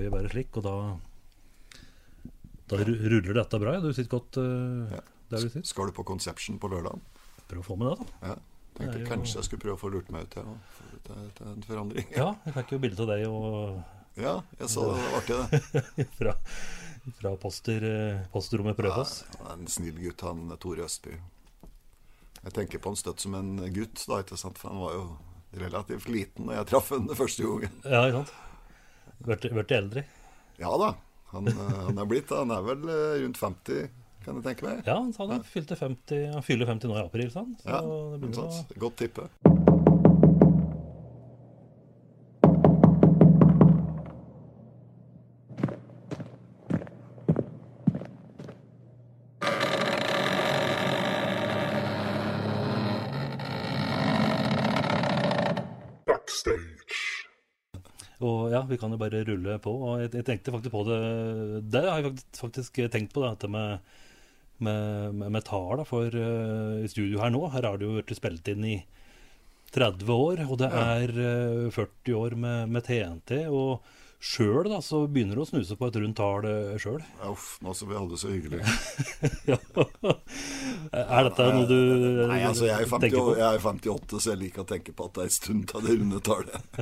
vil være slik, og da da ruller dette bra. Ja. Du sitter godt uh, Ja. der du sitter. Skal du på Conception på lørdag? Prøv å få med det, da. Ja. Tenkte Det jo- kanskje jeg skulle prøve å få lurt meg ut til, til, en forandring. Ja, jeg fikk jo bilde av deg og Ja, jeg så det. Var artig, det. fra, fra poster, eh, Prøvås. på Rødfoss. Er en snill gutt, han Tore Østby. Jeg tenker på han støtt som en gutt, da, ikke sant? for han var jo relativt liten da jeg traff ham første gangen. Ja, ikke sant? Vært eldre. Ja da, han, eh, han er blitt. Han er vel eh, rundt 50, kan jeg tenke meg. Ja, han sa det. Fylte 50, han fyller 50 nå i april, sa han. Så Ja, det blir begynner å. Godt tippe. Og ja, vi kan jo bare rulle på. Og jeg, jeg tenkte faktisk på det Det har jeg faktisk, faktisk tenkt på, da, dette med, med, med, med tall. da, For uh, studio her nå, her har det jo vært spilt inn i 30 år, og det er uh, 40 år med, med TNT. Og sjøl så begynner du å snuse på et rundt tall sjøl. Ja, Uff, nå som vi alle så hyggelig. Ja. er dette noe du Nei, altså jeg er, 50, tenker på? jeg er 58, så jeg liker å tenke på at det er en stund til det runde tallet.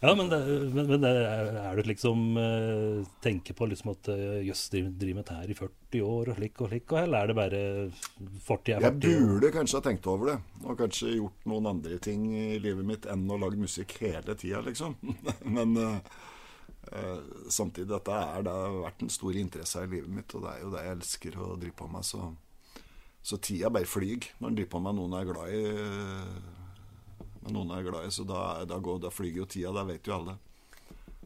Ja, men, det, men, men det er, er du liksom eh, tenker på liksom at eh, jøss, driver med dette i 40 år og slik og slik, og eller er det bare fortid er Jeg burde kanskje ha tenkt over det, og kanskje gjort noen andre ting i livet mitt enn å lage musikk hele tida, liksom. Men eh, eh, samtidig, dette er, det har vært en stor interesse i livet mitt, og det er jo det jeg elsker å drive på med. Så, så tida bare flyr når en driver på med noen er glad i. eh, Med noen er glad i, så da, da, går, da flyger jo tida, det vet jo alle.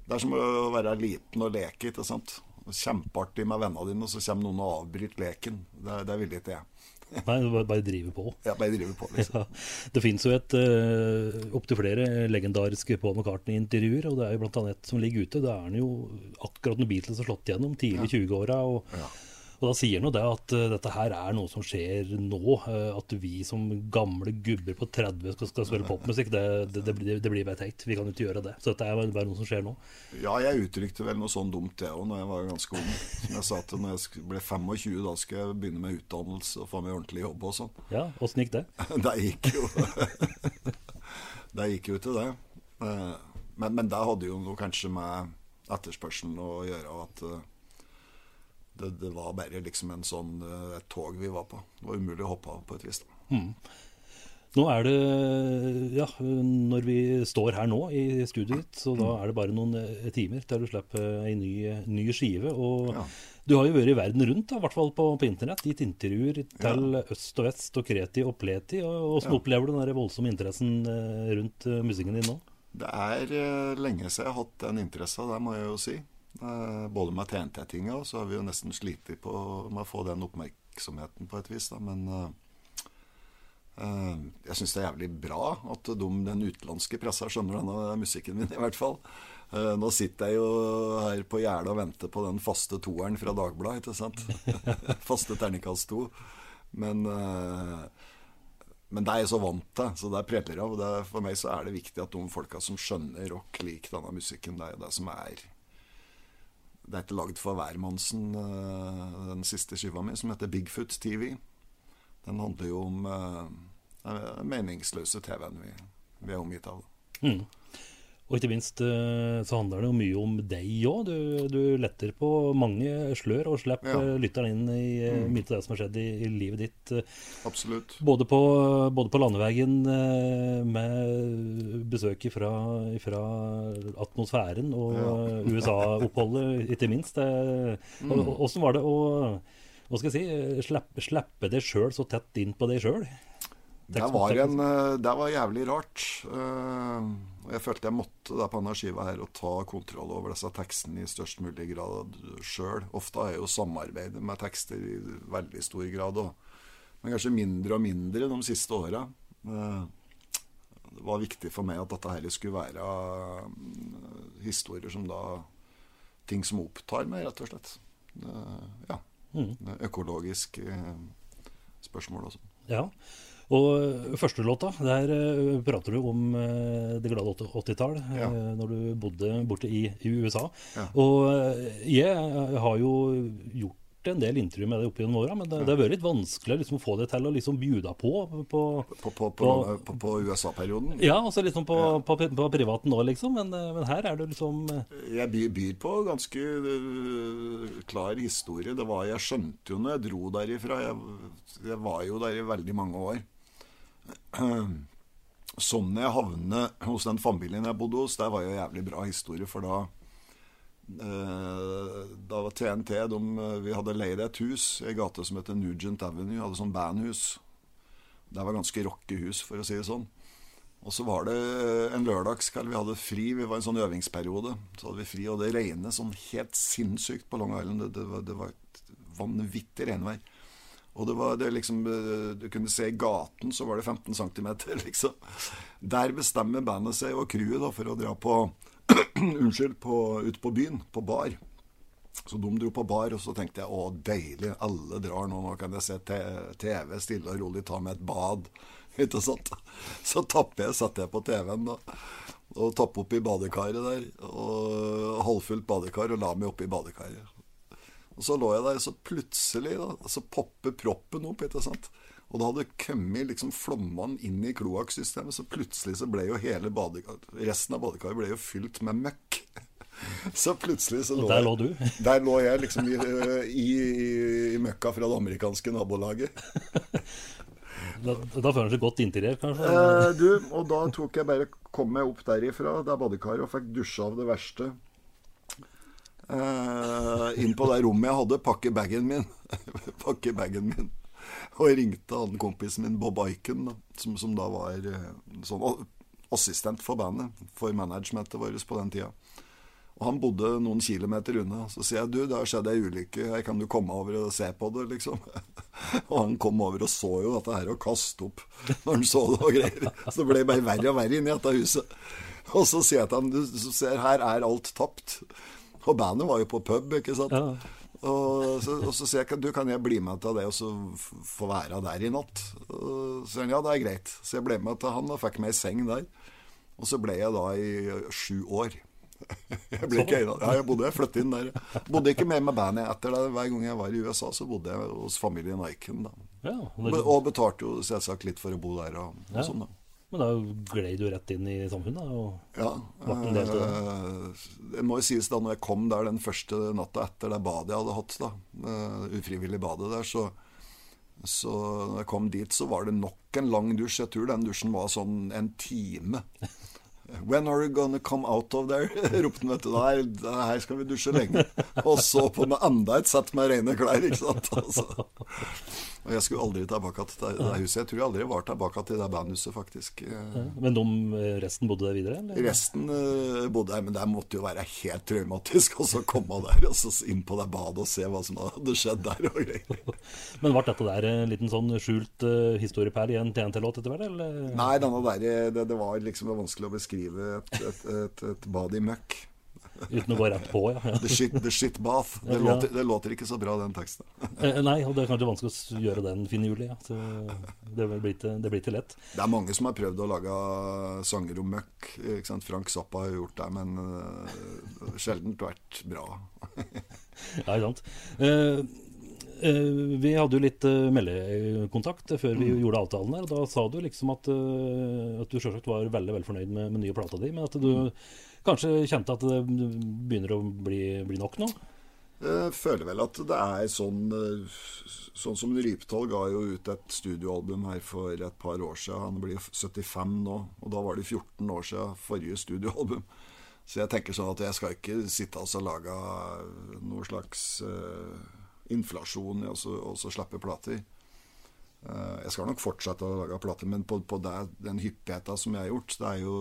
Det er som å være liten og leke, ikke sant. Kjempeartig med vennene dine, og så kommer noen og avbryter leken. Det, det vil ikke jeg. Nei, bare, bare driver på. Ja, bare driver på, liksom. Ja, det finnes jo et uh, opptil flere legendariske Paul McCartney-intervjuer, og det er jo blant annet et som ligger ute. Da er han jo akkurat når Beatles har slått gjennom, tidlig i 20-åra. Og, Ja. Og da sier han jo det at eh, dette her er noe som skjer nå. eh, at vi som gamle gubber på 30 skal, skal spille popmusikk, det, det, det, blir, det blir bare teit. Vi kan ikke gjøre det. Så dette er bare noe som skjer nå. Ja, jeg uttrykte vel noe sånn dumt det òg når jeg var ganske ung. Som jeg sa til når jeg ble 25, da skal jeg begynne med utdannelse og få meg ordentlig jobb og sånn. Ja, åssen gikk det? Det gikk jo Det gikk jo til det. Eh, Men, men det hadde jo noe kanskje med etterspørselen å gjøre. At det, det var bare liksom en sånn eh, et tog vi var på. Det var umulig å hoppe av på et vis. Mm. Nå er det Ja, når vi står her nå i studioet ditt, så da er det bare noen eh, timer til du slipper ei ny, ny skive. Og Ja. du har jo vært i verden rundt, da, i hvert fall på, på internett. Gitt intervjuer til øst og vest og kreti og pleti. Og Åssen Ja. opplever du den voldsomme interessen eh, rundt eh, musikken din nå? Det er eh, lenge siden jeg har hatt den interessa, det må jeg jo si. Eh, både med TNT-tinga, og så har vi jo nesten slitt med å få den oppmerksomheten på et vis. Da. Men eh, jeg syns det er jævlig bra at de, den utenlandske pressa skjønner denne musikken min, i hvert fall. Uh, nå sitter jeg jo her på gjerdet og venter på den faste toeren fra Dagbladet, ikke sant? faste terningkast to. Men uh, men det er jeg så vant til, så det preller av. Det, for meg så er det viktig at de folka som skjønner rock, liker denne musikken, det er det som er Det er ikke lagd for hvermannsen, eh, den siste skiva mi, som heter Bigfoot TV. Den handler jo om den meningsløse TV-en vi, vi er omgitt av. Mm. Og ikke minst eh, så handler det jo mye om deg òg. Du, du letter på mange slør og slipper Ja. eh, lytteren inn i mm. mye av det som har skjedd i, i livet ditt. eh, Absolutt. Både på, både på landeveien eh, med besøk fra, atmosfæren og USA-oppholdet, ikke minst. Åssen og- og- var det å hva skal jeg si, slippe, slippe deg sjøl så tett inn på deg sjøl? Det var, en, eh, det var jævlig rart. eh, Og jeg følte jeg måtte da på denne skiva her å ta kontroll over disse tekstene i størst mulig grad sjøl. Ofte har jeg jo samarbeidet med tekster i veldig stor grad, òg. men kanskje mindre og mindre de siste åra. Eh, Det var viktig for meg at dette her skulle være mm, historier som da Ting som opptar meg, rett og slett. Ja. Mm. Økologisk eh, spørsmål og sånn. Ja. Og første låta, der uh, prater du om uh, det glade 80-tall, Ja. når du bodde borte i, i USA. Ja. Og jeg har jo gjort en del intervjuer med deg opp gjennom åra, men det, det har vært litt vanskelig liksom, å få det til å liksom bjuda på. på På, på, på, USA-perioden. ja, altså liksom på, på, på privaten nå, liksom. Men, men her er det liksom Jeg by- byr på ganske klar historie. Det var, Jeg skjønte jo når jeg dro derifra Jeg, jeg var jo der i veldig mange år. Sånn jeg havnet hos den familien jeg bodde hos, der var jo jævlig bra historie, for da eh, Da var TNT de, Vi hadde leid et hus i ei gate som heter Nugent Avenue. Hadde sånn bandhus. Det var ganske rockehus, for å si det sånn. Og så var det en lørdagskveld vi hadde fri. Vi var i en sånn øvingsperiode. Så hadde vi fri, og det regnet sånn helt sinnssykt på Long Island. Det, det, var, det var et vanvittig regnvær. Og det var det liksom eh, Du kunne se i gaten, så var det 15 cm, liksom. Der bestemmer bandet seg og crewet for å dra på Unnskyld, på, ut på byen. På bar. Så de dro på bar, og så tenkte jeg å, deilig, alle drar nå, nå kan jeg se TV stille og rolig, ta med et bad. Ikke sant? Så tapper jeg, satte jeg på TV-en da, og tappet opp i badekaret der. Og halvfullt badekar, og la meg oppi badekaret. Og så lå jeg der, så plutselig da, så popper proppen opp, ikke sant? Og da hadde kommet liksom flommene inn i kloakksystemet, så plutselig så ble jo hele badekaret, resten av badekaret ble jo fylt med møkk. Så plutselig så Og lå der lå du. der lå jeg liksom i, i, i møkka fra det amerikanske nabolaget. Da, da føler han seg godt integrert, kanskje. Eh, du, og da tok jeg bare kom jeg opp derifra, der er badekaret, og fikk dusja av det verste. Eh, inn på det rommet jeg hadde, pakke bagen min. pakke bagen min. Og ringte han kompisen min, Bob Aiken, som, som da var sånn assistent for bandet, for managementet vårt på den tida. Og han bodde noen kilometer unna. Så sier jeg du, det har skjedd ei ulykke, her kan du komme over og se på det, liksom. Og han kom over og så jo dette her og kastet opp når han så det og greier. Så det ble bare verre og verre inni dette huset. Og så sier jeg til han, du ser, her er alt tapt. Og bandet var jo på pub, ikke sant. Ja. Og så, og så sier jeg du, kan jeg bli med til det og så få være der i natt? Og så sier han ja, det er greit. Så jeg ble med til han og fikk meg ei seng der. Og så ble jeg da i sju år. Jeg ble ikke enig. Ja, jeg bodde, jeg flyttet inn der. Bodde ikke mer med bandet etter det. Hver gang jeg var i USA, så bodde jeg hos familien Aiken. Ja, og, det, Og betalte jo selvsagt litt for å bo der og, og sånn, da. Men da gled du rett inn i samfunnet. Og, Ja. Ble en del til eh, Det må jo sies da når jeg kom der den første natta etter det badet jeg hadde hatt, da, eh, ufrivillig badet der, så så når jeg kom dit, så var det nok en lang dusj. Jeg tror den dusjen var sånn en time. When are you gonna come out of there? ropte han, du. Her, her skal vi dusje lenge. Og så på med enda et sett med rene klær, ikke sant. Altså. Og jeg skulle aldri tilbake til det, det huset. Jeg tror jeg aldri var tilbake til det bandhuset, faktisk. Eh, men de, resten bodde der videre? Eller? Resten eh, bodde der, men det måtte jo være helt traumatisk å så komme der og så inn på det badet og se hva som hadde skjedd der og greier. Men ble dette der en liten sånn skjult uh, i en TNT-låt etter hvert? Eller? Nei, denne der, eh, det, det var liksom vanskelig å beskrive et, et, et, et bad i møkk. Uten å gå rett på, ja. The shit, the shit bath. Det Ja. låter, det låter ikke så bra, den teksten. Eh, Nei, og det er kanskje vanskelig å gjøre den finurlig. Ja. Så det blir til, det blir ikke lett. Det er mange som har prøvd å lage sanger om møkk. Frank Zappa har gjort det, men uh, sjelden vært bra. Ja, ikke sant. Eh, eh, vi hadde jo litt uh, meldekontakt før vi gjorde avtalen her. og Da sa du liksom at, eh, at du selvsagt var veldig veldig fornøyd med, med nye plata di, men at du kanskje kjente at det begynner å bli, bli nok nå? Jeg føler vel at det er sånn eh, Sånn som Rypdal ga jo ut et studioalbum her for et par år siden. Han blir 75 nå, og da var det 14 år siden forrige studioalbum. Så jeg tenker sånn at jeg skal ikke sitte og lage noe slags eh, inflasjon i å slippe plater. Eh, jeg skal nok fortsette å lage plater, men på, på det, den hyppigheta som jeg har gjort, det er jo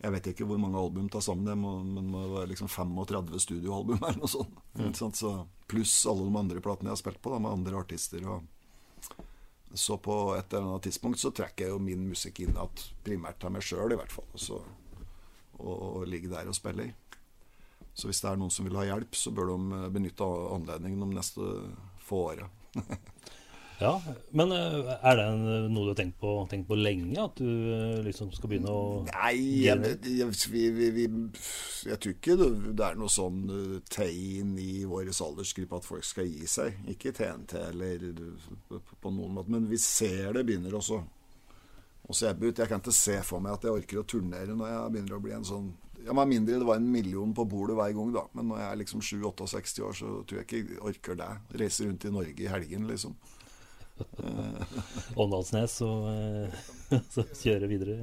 jeg vet ikke hvor mange album tar sammen, det må, men det må være liksom 35 studioalbum eller noe sånt. Mm. Så, pluss alle de andre platene jeg har spilt på da, med andre artister. Og så på et eller annet tidspunkt så trekker jeg jo min musikk inn at primært av meg sjøl, i hvert fall. Og, så, og, og ligger der og spiller. Så hvis det er noen som vil ha hjelp, så bør de benytte anledningen de neste få åra. Ja, Men eh, er det noe du har tenkt på, tenkt på lenge? At du eh, liksom skal begynne å Nei, jeg, jeg, vi, vi, vi, jeg tror ikke det, er noe sånn tegn i vår aldersgruppe at folk skal gi seg. Ikke TNT eller på noen måte, men vi ser det begynner også å se ut. Jeg kan ikke se for meg at jeg orker å turnere når jeg begynner å bli en sånn ja, Med mindre det var en million på bordet hver gang, da. Men når jeg er liksom 7-68 år, så tror jeg ikke jeg orker det. Reise rundt i Norge i helgen, liksom. Åndalsnes og eh, så kjøre videre?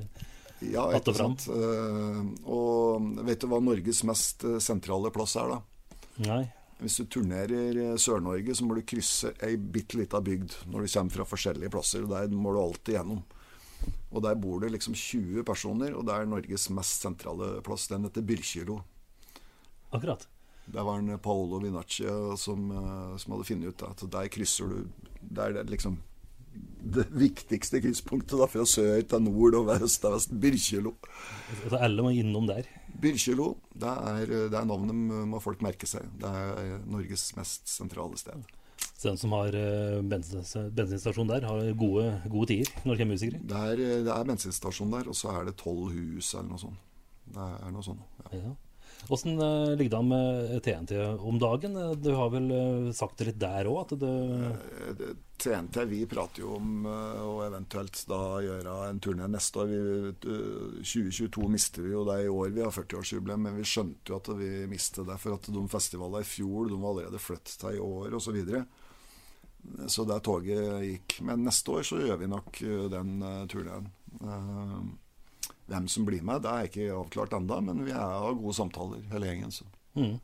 Ja, ikke sant. Eh, og vet du hva Norges mest eh, sentrale plass er, da? Nei. Hvis du turnerer Sør-Norge, så må du krysse ei bitte lita bygd når du kommer fra forskjellige plasser. og Der må du alltid gjennom. Og der bor det liksom 20 personer, og det er Norges mest sentrale plass. Den heter Byrkjelo. Akkurat. Der var en Paolo Vinaccia som, eh, som hadde funnet ut at der krysser du Der er det liksom det viktigste krysspunktet da, fra sør til nord og vest til vest. Byrkjelo. Altså, alle må innom der. Byrkjelo, det er, det er navnet må folk merke seg. Det er Norges mest sentrale sted. Så den som har eh, bensinstasjon der, har gode, gode tider når det kommer musikere. Det er, det er bensinstasjon der, og så er det tolv hus eller noe sånt. Det er noe sånt. Ja. Ja. Åssen eh, ligger det an med TNT om dagen? Eh, Du har vel eh, sagt det litt der òg, Eh, TNT, vi prater jo om eh, å eventuelt da gjøre en turné neste år. Vi, eh, 2022 mister vi jo det i år, vi har 40-årsjubileum, men vi skjønte jo at vi mistet det. For at de festivalene i fjor de var allerede flyttet til i år osv. Så, videre. Så der toget gikk. Men neste år så gjør vi nok eh, den uh, turneen. Uh, hvem som blir med, det er ikke avklart ennå, men vi er har gode samtaler hele gjengen. Så. mm.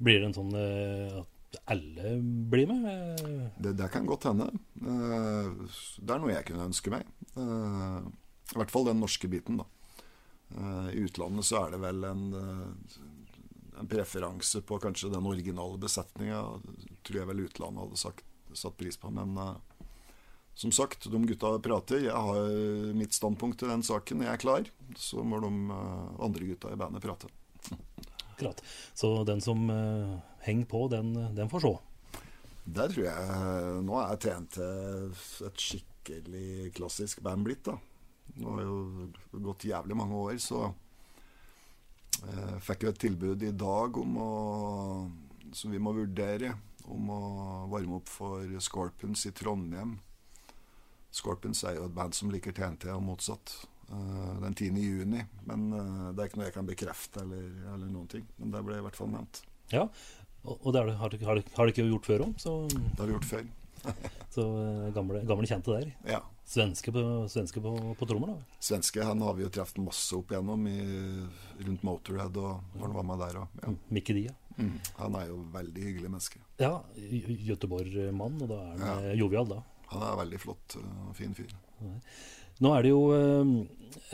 Blir det en sånn uh, at alle blir med? Eh, Det, det kan godt hende. Uh, det er noe jeg kunne ønske meg. Eh, I hvert fall den norske biten, da. Eh, I utlandet så er det vel en, eh, en preferanse på kanskje den originale besetninga. Tror jeg vel utlandet hadde sagt, satt pris på. Men eh, som sagt, de gutta prater. Jeg har mitt standpunkt til den saken. Jeg er klar. Så må de eh, andre gutta i bandet prate. akkurat. Så den som eh, henger på, den, den får se. Der tror jeg Nå er TNT et skikkelig klassisk band blitt, da. Nå har jo gått jævlig mange år, så jeg fikk jeg et tilbud i dag om å Som vi må vurdere. Om å varme opp for Scorpions i Trondheim. Scorpions er jo et band som liker TNT, og motsatt. eh, den 10. juni. Men eh, det er ikke noe jeg kan bekrefte eller, eller noen ting. Men det ble i hvert fall nevnt. Ja. Og, det har, det ikke gjort før òg, Det har vi gjort før. så eh, gamle, gamle kjente der. Ja. Svenske på, svenske på, på trommer, da. Svenske han har vi jo truffet masse opp igjennom i, rundt Motorhead og når han var med der òg. Ja. Mikke Dia. Mm. Han er jo veldig hyggelig menneske. Ja, Göteborg-mann, og da er han Ja. eh, jovial, da. Han er veldig flott og fin fyr. Nå er det jo eh,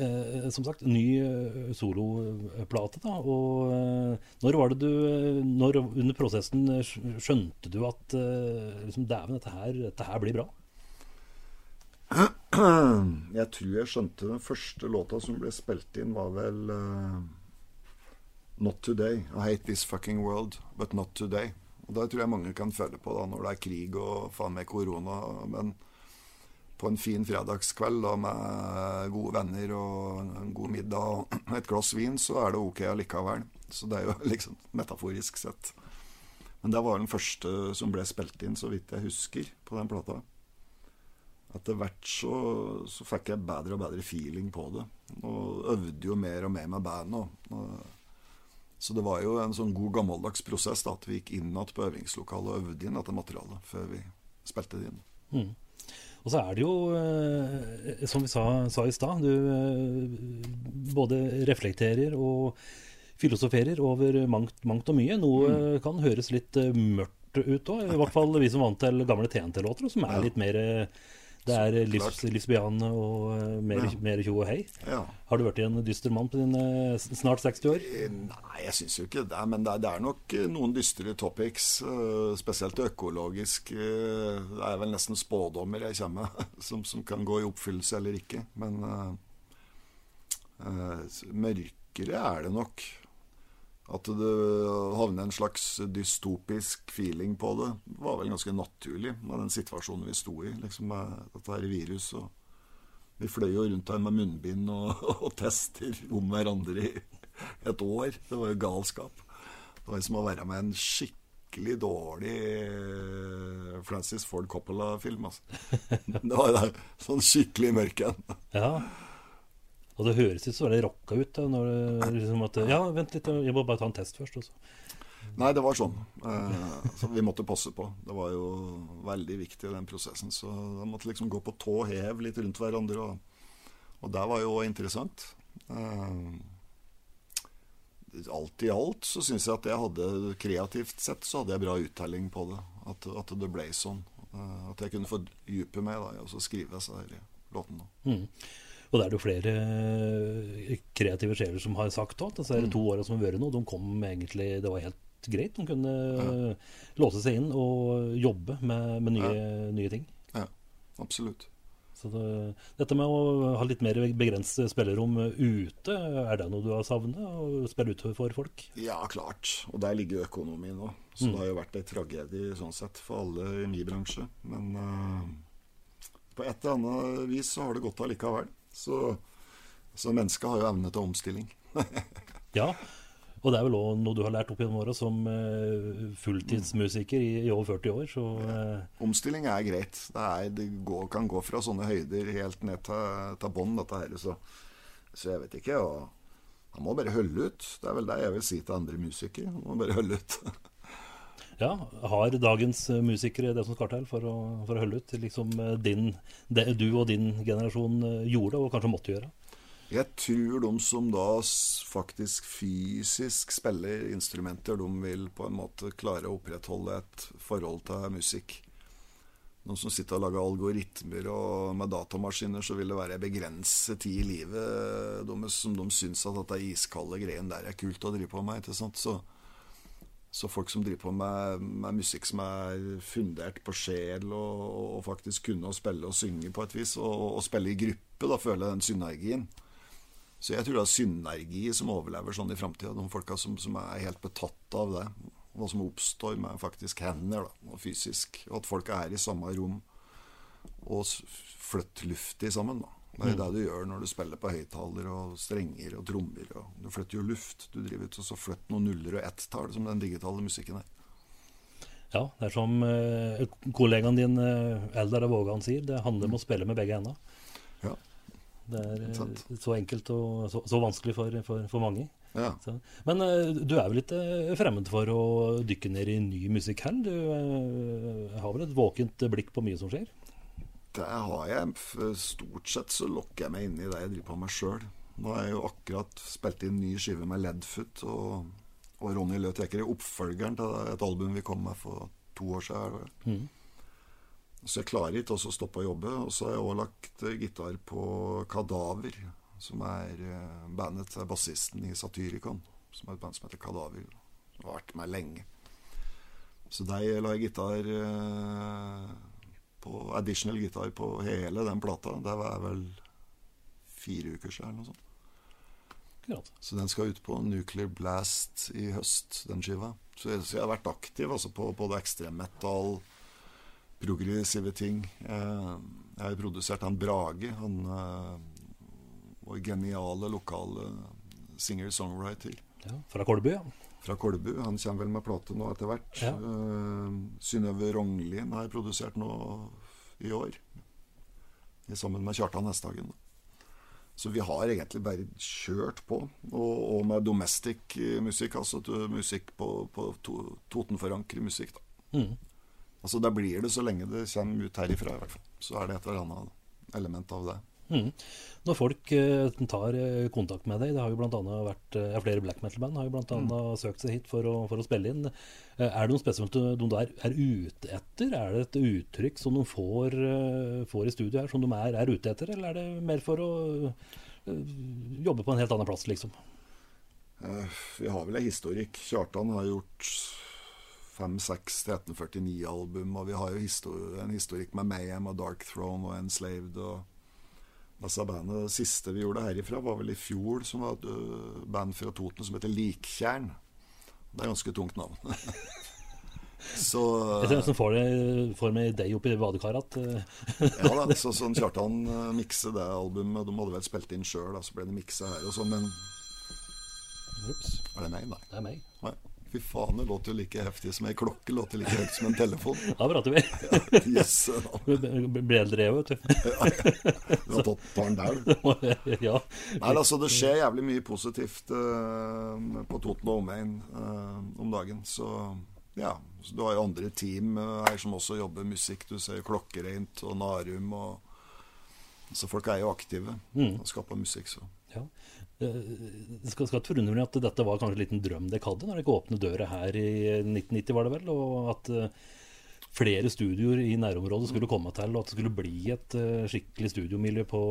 eh, som sagt ny eh, soloplate. da, og eh, Når var det du eh, når Under prosessen eh, skjønte du at eh, liksom, dæven, dette, her- dette her blir bra? Jeg tror jeg skjønte den første låta som ble spilt inn, var vel eh, Not Today. I hate this fucking world, but not today. Og Det tror jeg mange kan føle på da når det er krig og faen meg korona. Men på en fin fredagskveld da med gode venner og en god middag og et glass vin, så er det ok allikevel. Så det er jo liksom metaforisk sett. Men det var den første som ble spilt inn, så vidt jeg husker, på den plata. Etter hvert så, så fikk jeg bedre og bedre feeling på det. Og øvde jo mer og mer med bandet. Så det var jo en sånn god gammeldags prosess da, at vi gikk inn igjen på øvingslokalet og øvde inn dette materialet før vi spilte det inn. Mm. Og så er det jo, eh, som vi sa, sa i stad, du eh, både reflekterer og filosoferer over mangt, mangt og mye. Noe mm. kan høres litt eh, mørkt ut òg, i hvert fall vi som vant til gamle TNT-låter, som er litt mer eh, Det er livs, Klart. og eh, mer, Ja. mer tjo og hei. Ja. Har du vært en dyster mann på dine eh, snart 60 år? Eh, Nei, jeg syns jo ikke det. Men det er, det er nok eh, noen dystre topics. eh, Spesielt økologisk. eh, Det er vel nesten spådommer jeg kommer med, som, som kan gå i oppfyllelse eller ikke. Men uh, uh, mørkere er det nok. At det havner en slags dystopisk feeling på det, var vel ganske naturlig med den situasjonen vi sto i, liksom med dette her viruset. Vi fløy jo rundt her med munnbind og, og, tester om hverandre i et år. Det var jo galskap. Det var som å være med en skikkelig dårlig eh, Francis Ford Coppola-film. Altså. Det var jo sånn skikkelig mørk en. Ja. Og det høres ikke så veldig rocka ut. da når det, liksom at, Ja, vent litt, jeg må bare ta en test først. Også. Nei, det var sånn. Eh, så vi måtte passe på. Det var jo veldig viktig den prosessen. Så de måtte liksom gå på tå hev litt rundt hverandre. Og, og det var jo interessant. Eh, alt i alt så syns jeg at jeg hadde kreativt sett så hadde jeg bra uttelling på det. At, at det ble sånn. Eh, at jeg kunne fordype meg da, og så skrive disse låtene. Mm. Og det er det jo flere eh, kreative sjeler som har sagt òg. Disse mm. to åra som har vært nå, de kom egentlig Det var helt greit. De kunne ja. låse seg inn og jobbe med, med nye, ja. nye, ting. Ja, absolutt. Så det, dette med å ha litt mer begrenset spillerom ute, er det noe du har savnet? Å spille ute for folk? Ja, klart. Og der ligger økonomien òg. Så mm. det har jo vært en tragedie sånn sett for alle i min bransje. Men uh, på et eller annet vis så har det gått allikevel. Så, så mennesket har jo evne til omstilling. ja, og det er vel òg noe du har lært opp gjennom åra som uh, fulltidsmusiker i, i, over 40 år. Så, uh... Omstilling er greit. Det, er, det går, kan gå fra sånne høyder helt ned til, til bånn, dette her. Så, så, jeg vet ikke. Og han må bare holde ut. Det er vel det jeg vil si til andre musikere. Han må bare holde ut. Ja, Har dagens musikere det som skal til for å, for å holde ut? Liksom eh, din, det du og din generasjon eh, gjorde, og kanskje måtte gjøre? Jeg tror de som da faktisk fysisk spiller instrumenter, de vil på en måte klare å opprettholde et forhold til musikk. De som sitter og lager algoritmer og med datamaskiner, så vil det være begrenset tid i livet deres som de syns at dette iskalde greien der er kult å drive på med. ikke sant? Så så folk som driver på med, med musikk som er fundert på sjel, og, og, faktisk kunne å spille og synge på et vis, og, og spille i gruppe, da føler jeg den synergien. Så jeg tror det er synergi som overlever sånn i framtida. De folka som, som, er helt betatt av det. Hva som oppstår med faktisk hender da, og fysisk. Og at folk er i samme rom og flytter luftig sammen. da. Det er mm. det du gjør når du spiller på høyttaler og strenger og trommer. Og du flytter jo luft. Du driver ut og så flytter noen nuller og ett-tall, som den digitale musikken er. Ja, det er som uh, kollegaen din uh, Eldar Vågan sier, det handler om å spille med begge hendene. Ja. Det er uh, så enkelt og så, så vanskelig for, for, for mange. Ja. Så, men du er vel uh, fremmed for å dykke ned i ny musikk heller? Du har vel et våkent blikk på mye som skjer? Det har jeg. Stort sett så lokker jeg meg inn i det jeg driver på med sjøl. Nå har jeg jo akkurat spilt inn ny skive med Ledfoot og, og Ronny Løteker i oppfølgeren til et album vi kom med for to år siden. Mm. Så jeg klarer ikke å stoppe å jobbe. Og så har jeg òg lagt gitar på Kadaver, som er eh, bandet til bassisten i Satyricon. Som er et band som heter Kadaver. Som har vært med lenge. Så der la jeg gitar eh, på additional gitar på hele den plata. Det var vel fire uker siden eller noe sånt. Klart. Så den skal ut på Nuclear Blast i høst, den skiva. Så jeg, så jeg har vært aktiv altså, på både ekstremmetall, progressive ting. Jeg, jeg har produsert han Brage. Han uh, var geniale lokale singer-songwriter. Ja, fra Kolbu, ja fra Kolbu. Han kommer vel med plate nå etter hvert. Ja. Uh, Synnøve Rognlien har produsert nå i år. Sammen med Kjartan Hesthagen. Så vi har egentlig bare kjørt på. Og, og med domestic musikk, altså musikk på, på to, Totenforankret musikk. da. Mm. Altså Da blir det så lenge det kommer ut herifra, i hvert fall. Så er det et eller annet element av det. Mm. Når folk uh, tar uh, kontakt med deg, det har jo blant annet vært uh, flere black metal-band har jo blant annet mm. søkt seg hit for å, for å spille inn. er det noe spesielt de der er ute etter? Er det et uttrykk som de får, får i studio her, som de er, er, ute etter? Eller er det mer for å jobbe på en helt annen plass, liksom? vi har vel en historikk. Kjartan har gjort fem-seks 1349-album, og vi har jo histori en historikk med Mayhem og Dark Throne og Enslaved. og Altså bandet, Det siste vi gjorde herifra, var vel i fjor, som var et band fra Toten som heter Liktjern. Det er ganske tungt navn. så Jeg ser nesten får, det, får med deg opp i badekaret. Ja da, så sånn Kjartan mikse det albumet. De hadde vel spilt inn sjøl, så ble det miksa her og sånn. Men Ups, er det meg? Nei. det er meg. Nei. Fy faen, det låter jo like heftig som ei klokke. Låter like høyt som en telefon. Da prater vi. Yes, Ble jeg, vet du. du har tatt barn der, du. ja. Nei, altså Det skjer jævlig mye positivt uh, på Toten og omegn uh, om dagen. Så ja. Så du har jo andre team uh, her som også jobber musikk. Du ser Klokkereint og Narum. og Så folk er jo aktive Mm. og skaper musikk. så ja. Eh, skal, skal ikke forundre at dette var kanskje en liten drøm dere hadde når dere åpnet døra her i 1990, var det vel? Og at eh, flere studioer i nærområdet skulle komme til, og at det skulle bli et eh, skikkelig studiomiljø på,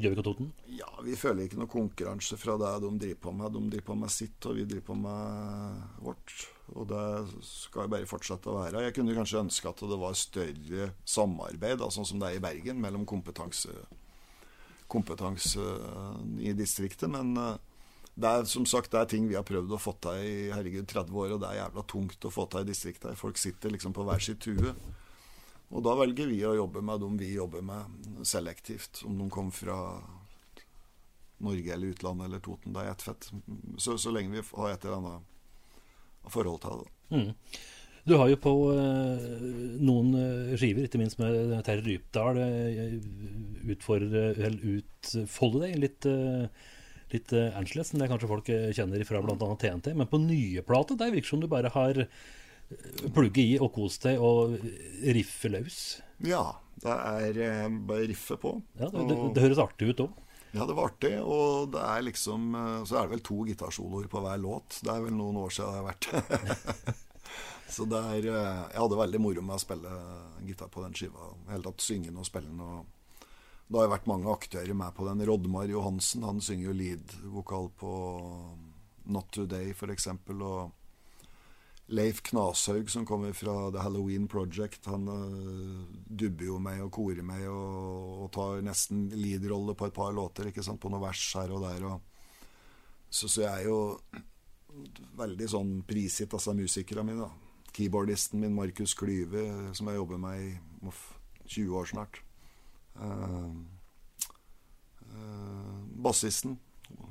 Gjøvik og Toten? Ja, vi føler ikke noe konkurranse fra det de driver på med. De driver på med sitt, og vi driver på med vårt. Og det skal bare fortsette å være. Jeg kunne kanskje ønske at det var større samarbeid, sånn som det er i Bergen, mellom kompetanse, kompetanse i distriktet. Men eh, det er som sagt det er ting vi har prøvd å få til i herregud 30 år, og det er jævla tungt å få til i distriktet. Folk sitter liksom på hver sitt hue. Og da velger vi å jobbe med dem vi jobber med, selektivt. Om de kommer fra Norge eller utlandet eller Toten. Det er ett fett. Så, så lenge vi har et eller annet forhold til det. Mm. Du har jo på eh, noen eh, skiver, ikke minst med Terje Rypdal, eh, utfolde deg litt, litt annerledes enn det kanskje folk kjenner fra bl.a. TNT. Men på nye plate, der virker det som du bare har plugget i og kost deg og riffe løs. Ja. Det er bare riffe på. Ja, det, det, det høres artig ut òg. Ja, det var artig. Og det er liksom Så er det vel to gitarsoloer på hver låt. Det er vel noen år siden det har vært. så det er eh, Jeg hadde veldig moro med å spille gitar på den skiva. Helt tatt synge og spille den. Og det har jo vært mange aktører med på den. Rodmar Johansen han synger jo lead-vokal på Not Today, f.eks. Og Leif Knashaug, som kommer fra The Halloween Project, han uh, dubber jo meg og korer meg og, og tar nesten lead-rolle på et par låter, ikke sant, på noen vers her og der. Og, så, så jeg er jo veldig sånn prisgitt altså musikerne mine. da. Keyboardisten min, Markus Klyve, som jeg jobber med i uff, 20 år snart. Uh, uh, bassisten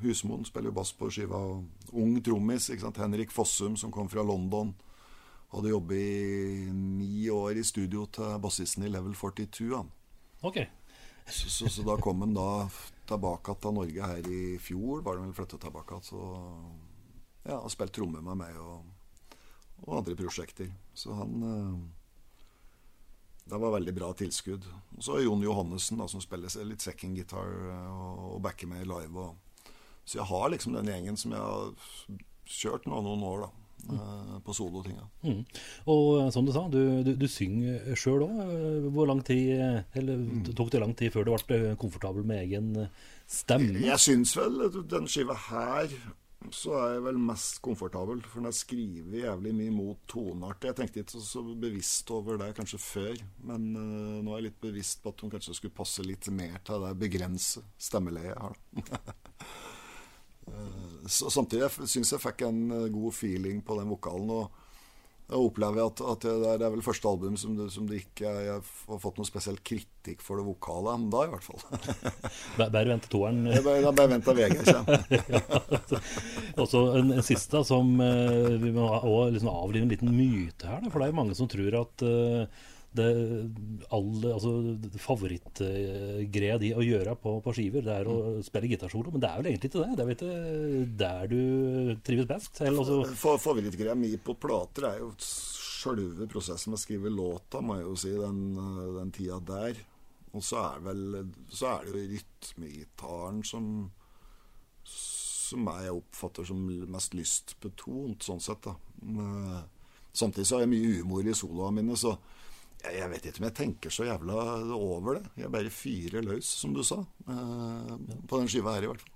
Husmoen spiller jo bass på skiva. Ung trommis. Henrik Fossum, som kom fra London. Hadde jobbet i ni år i studio til bassisten i Level 42. Han. Ok. Så, så, så da kom han da tilbake til Norge her i fjor, var det vel flyttet tilbake. Så ja, har spilt trommer med meg og, og andre prosjekter. Så han eh, Det var veldig bra tilskudd. Og så er Jon Johannessen, da, som spiller litt second guitar eh, og, og backer meg live. Og, så jeg har liksom den gjengen som jeg har kjørt nå noen år, da. Mm. På solotinga. Mm. Og som du sa, du, du, du synger sjøl òg. Hvor lang tid Eller Eller tok det lang tid før du ble komfortabel med egen stemme? Jeg syns vel den skiva her så er jeg vel mest komfortabel, for når jeg skriver jævlig mye mot toneart. Jeg tenkte ikke så, bevisst over det kanskje før, men uh, nå er jeg litt bevisst på at hun kanskje skulle passe litt mer til det begrense stemmeleiet jeg har. Eh, så samtidig syns jeg fikk en eh, god feeling på den vokalen. og jeg opplever at, at det, er, det er vel første album som det, som det ikke jeg har fått noe spesiell kritikk for det vokale enda, i hvert fall. Bare vente toeren. Jeg bare, jeg bare venter VG kommer. Og så en, en siste som eh, vi må også liksom avlive en liten myte her. Da, for det er jo mange som tror at eh, det alle, altså, favorittgreia di å gjøre på, på skiver, det er å spille gitarsolo. Men det er vel egentlig ikke det. Det er vel ikke der du trives best. Altså, Favorittgreia mi på plater er jo sjølve prosessen med å skrive låta, må jeg jo si, den, den tida der. Og så er, vel, så er det jo rytmegitaren som som jeg oppfatter som mest lystbetont, sånn sett. da. Men, eh, Samtidig så har jeg mye humor i soloene mine, så jeg, vet ikke om jeg tenker så jævla over det. Jeg bare fyrer løs, som du sa. eh, På den skiva her, i hvert fall.